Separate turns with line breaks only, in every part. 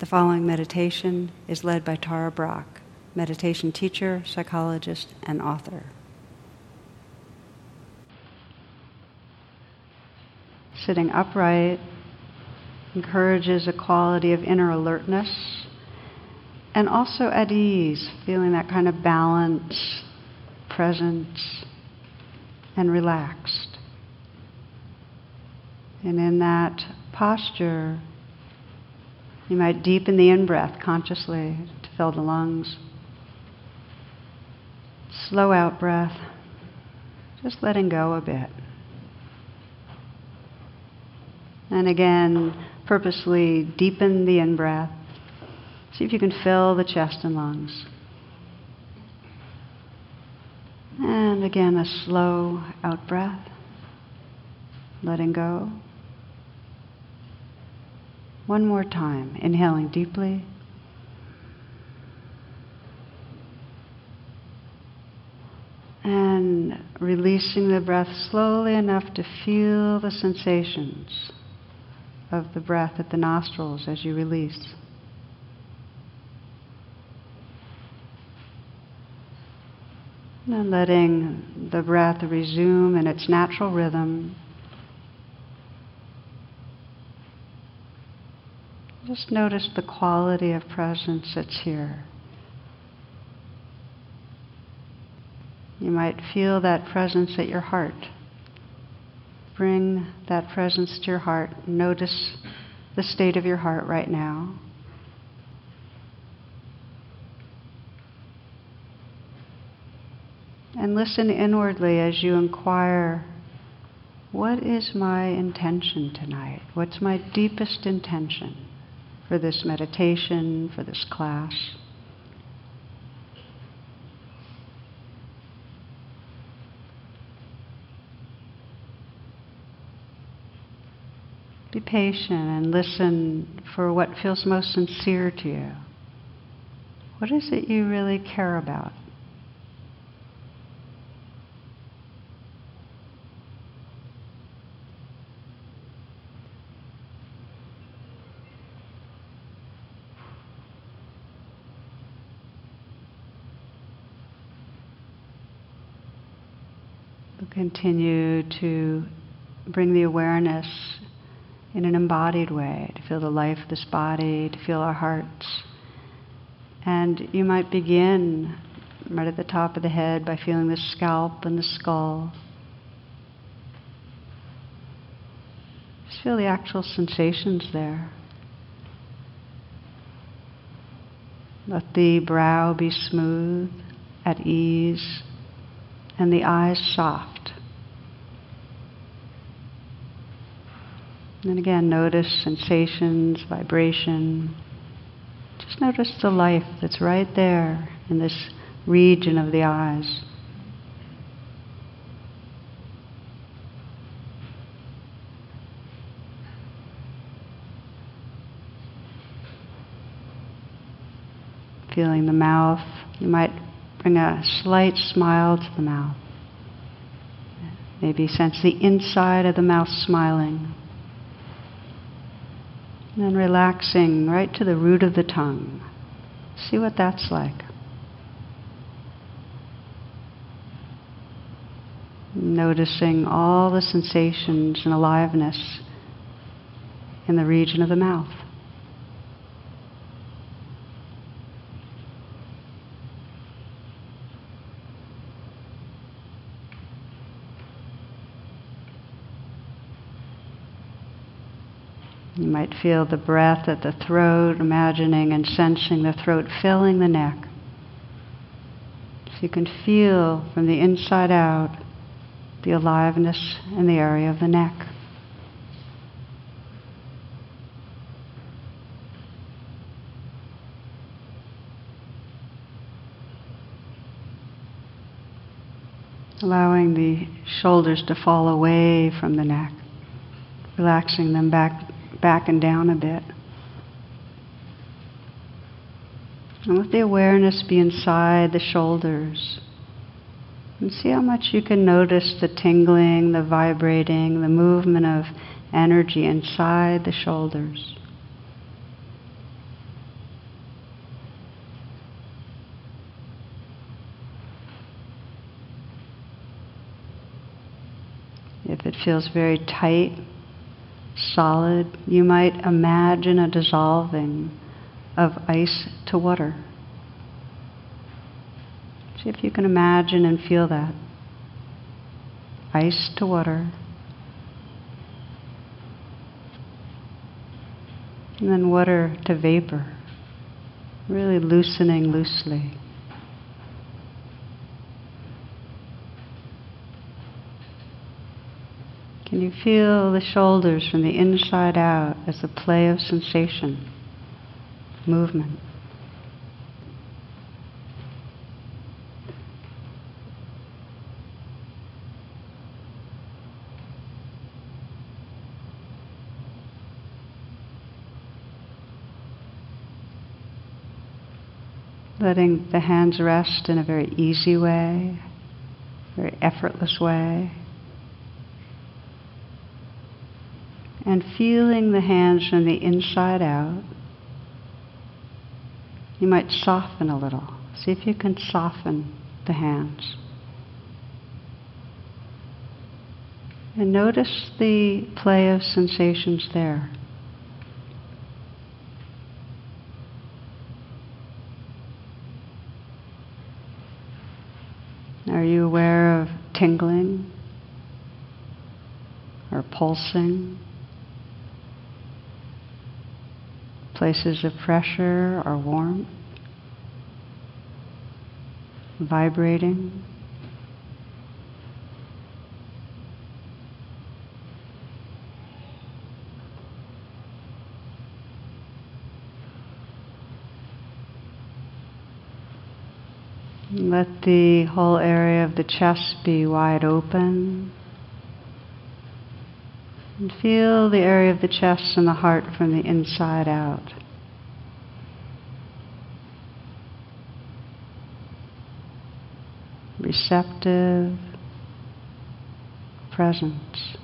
The following meditation is led by Tara Brach, meditation teacher, psychologist, and author. Sitting upright encourages a quality of inner alertness and also at ease, feeling that kind of balance, presence, and relaxed. And in that posture, you might deepen the in breath consciously to fill the lungs. Slow out breath, just letting go a bit. And again, purposely deepen the in breath. See if you can fill the chest and lungs. And again, a slow out breath, letting go. One more time, inhaling deeply. And releasing the breath slowly enough to feel the sensations of the breath at the nostrils as you release. And letting the breath resume in its natural rhythm Just notice the quality of presence that's here. You might feel that presence at your heart. Bring that presence to your heart. Notice the state of your heart right now. And listen inwardly as you inquire what is my intention tonight? What's my deepest intention? For this meditation, for this class. Be patient and listen for what feels most sincere to you. What is it you really care about? Continue to bring the awareness in an embodied way, to feel the life of this body, to feel our hearts. And you might begin right at the top of the head by feeling the scalp and the skull. Just feel the actual sensations there. Let the brow be smooth, at ease, and the eyes soft. And again, notice sensations, vibration. Just notice the life that's right there in this region of the eyes. Feeling the mouth. You might bring a slight smile to the mouth. Maybe sense the inside of the mouth smiling. And relaxing right to the root of the tongue. See what that's like. Noticing all the sensations and aliveness in the region of the mouth. You might feel the breath at the throat, imagining and sensing the throat filling the neck. So you can feel from the inside out the aliveness in the area of the neck. Allowing the shoulders to fall away from the neck, relaxing them back Back and down a bit. And let the awareness be inside the shoulders. And see how much you can notice the tingling, the vibrating, the movement of energy inside the shoulders. If it feels very tight, solid, you might imagine a dissolving of ice to water. See if you can imagine and feel that. Ice to water. And then water to vapor, really loosening loosely. Can you feel the shoulders from the inside out as a play of sensation, movement? letting the hands rest in a very easy way, very effortless way. And feeling the hands from the inside out. You might soften a little. See if you can soften the hands. And notice the play of sensations there. Are you aware of tingling or pulsing? Places of pressure or warmth? Vibrating? Let the whole area of the chest be wide open. And feel the area of the chest and the heart from the inside out. Receptive presence.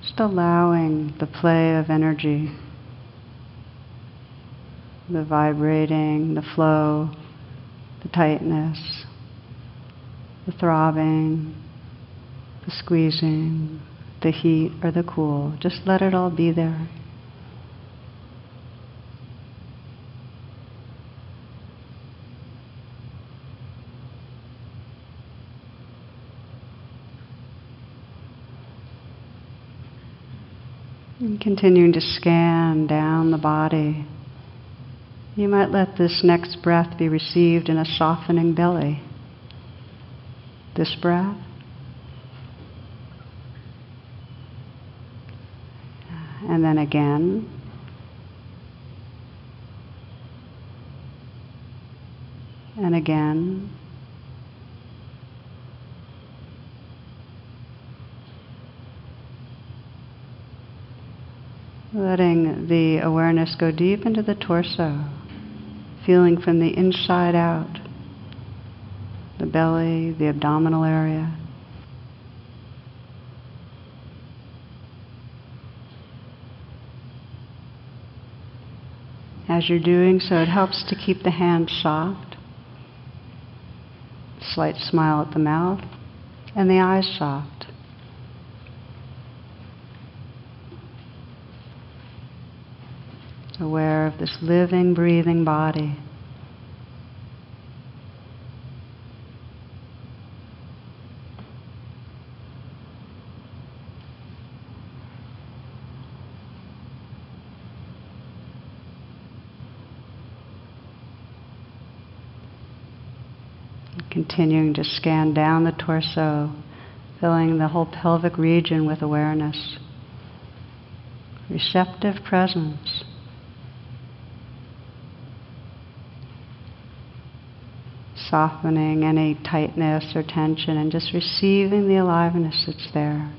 Just allowing the play of energy, the vibrating, the flow, the tightness, the throbbing, the squeezing, the heat or the cool. Just let it all be there. And continuing to scan down the body. You might let this next breath be received in a softening belly. This breath. And then again. And again. Letting the awareness go deep into the torso, feeling from the inside out, the belly, the abdominal area. As you're doing so, it helps to keep the hands soft, slight smile at the mouth, and the eyes soft. aware of this living, breathing body. Continuing to scan down the torso, filling the whole pelvic region with awareness. Receptive presence. Softening any tightness or tension and just receiving the aliveness that's there.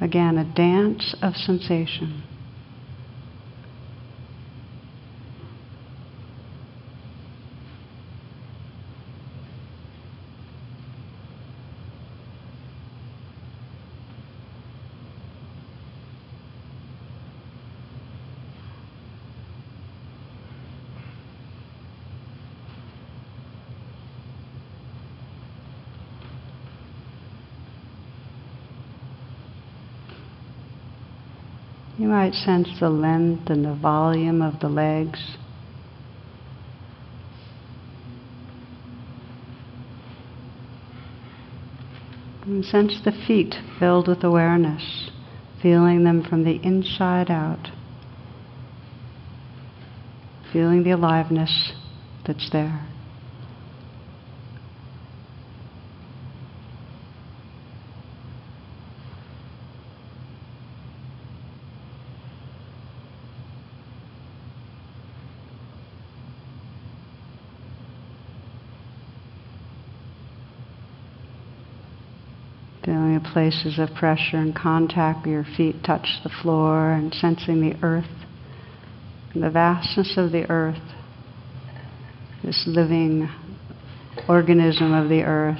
Again, a dance of sensation. You might sense the length and the volume of the legs. And sense the feet filled with awareness, feeling them from the inside out, feeling the aliveness that's there. Feeling the places of pressure and contact where your feet touch the floor and sensing the earth the vastness of the earth, this living organism of the earth,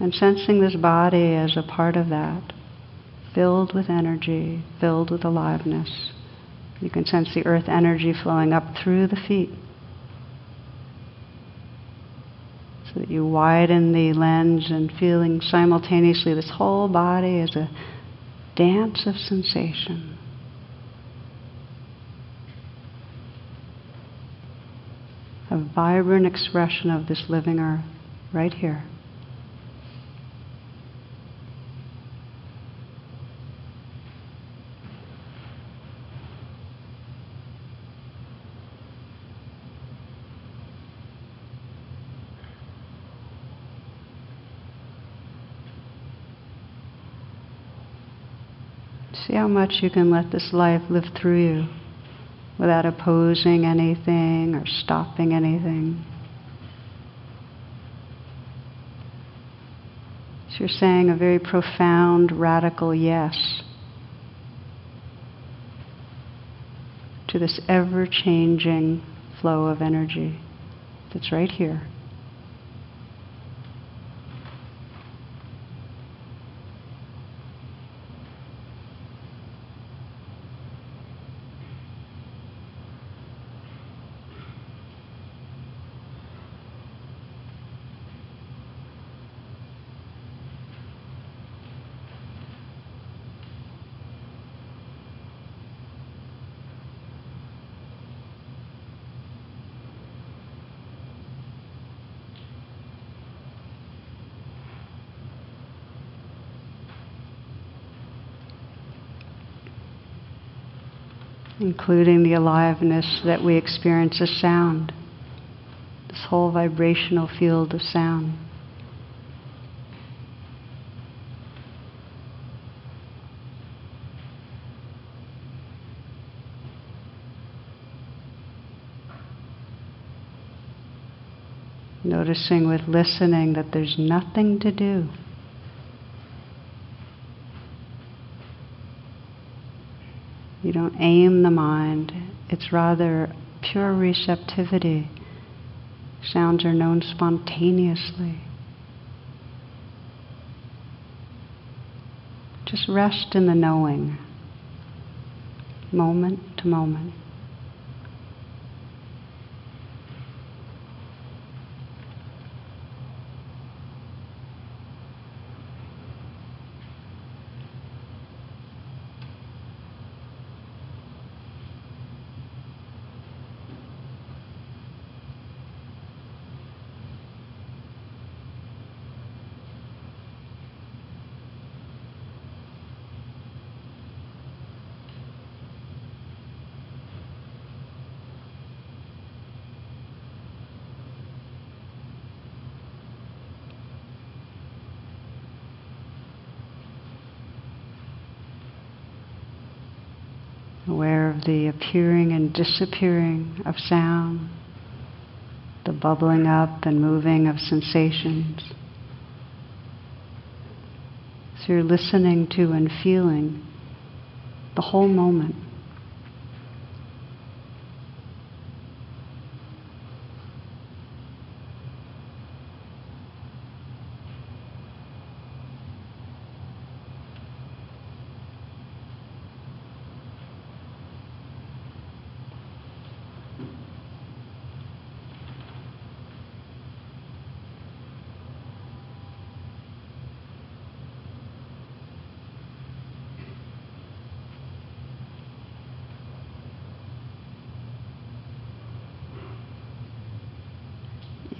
and sensing this body as a part of that, filled with energy, filled with aliveness. You can sense the earth energy flowing up through the feet. so that you widen the lens and feeling simultaneously this whole body as a dance of sensation. A vibrant expression of this living earth right here. See how much you can let this life live through you without opposing anything or stopping anything. So you're saying a very profound, radical yes to this ever changing flow of energy that's right here. Including the aliveness that we experience as sound, this whole vibrational field of sound. Noticing with listening that there's nothing to do. You don't aim the mind, it's rather pure receptivity. Sounds are known spontaneously. Just rest in the knowing, moment to moment. Aware of the appearing and disappearing of sound, the bubbling up and moving of sensations. So you're listening to and feeling the whole moment.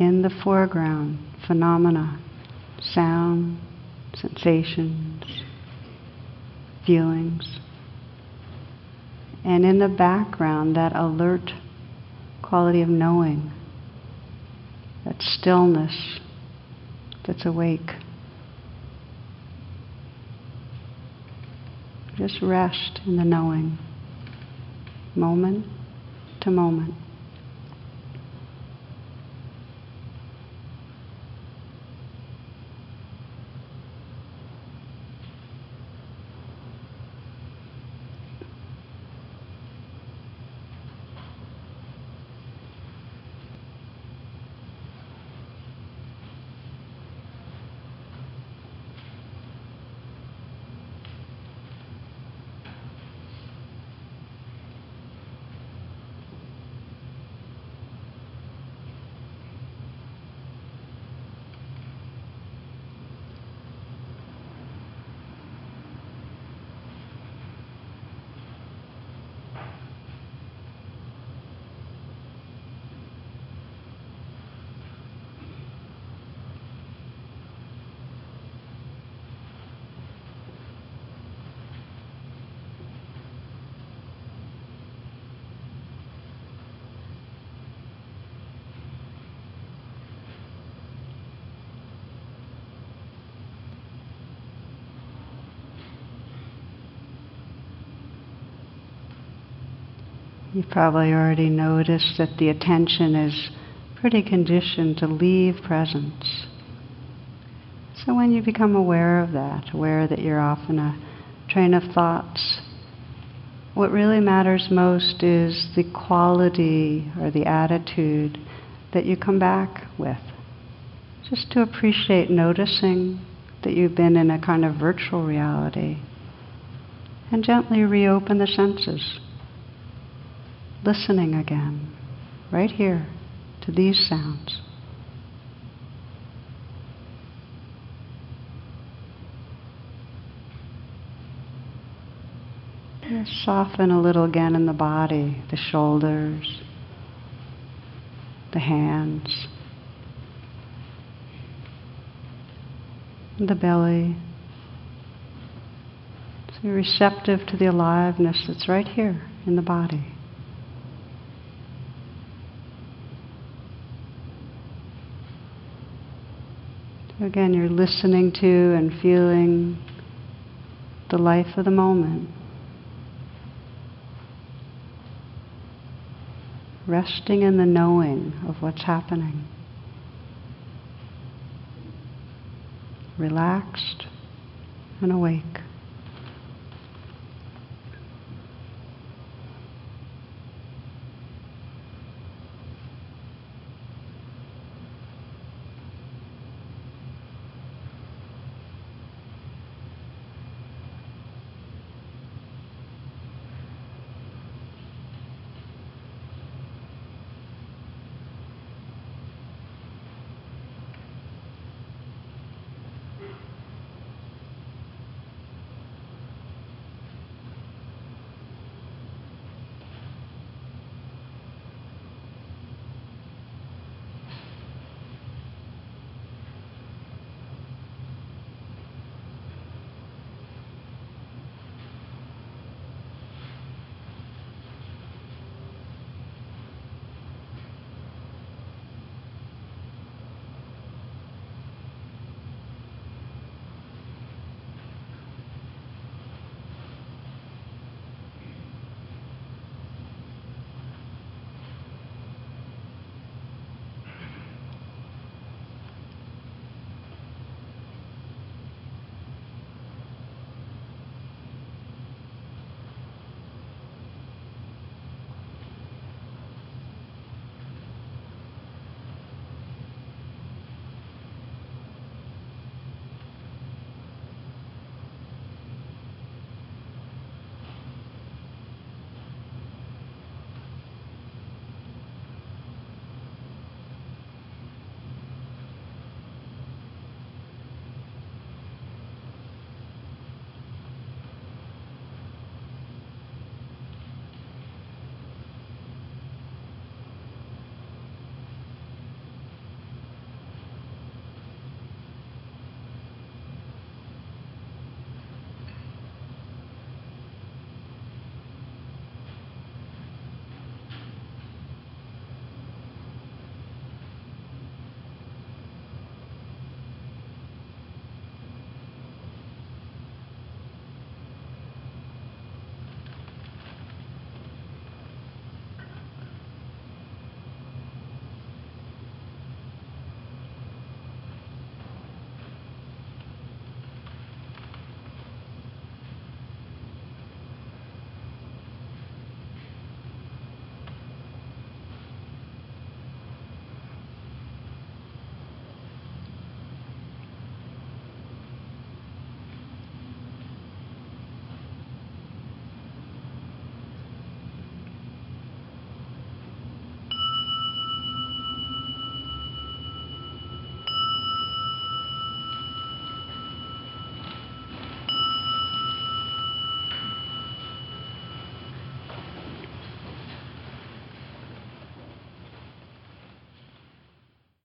In the foreground, phenomena, sound, sensations, feelings. And in the background, that alert quality of knowing, that stillness that's awake. Just rest in the knowing, moment to moment. You've probably already noticed that the attention is pretty conditioned to leave presence. So when you become aware of that, aware that you're off in a train of thoughts, what really matters most is the quality or the attitude that you come back with. Just to appreciate noticing that you've been in a kind of virtual reality and gently reopen the senses listening again, right here, to these sounds. Soften a little again in the body, the shoulders, the hands, the belly. So you're receptive to the aliveness that's right here in the body. Again, you're listening to and feeling the life of the moment. Resting in the knowing of what's happening. Relaxed and awake.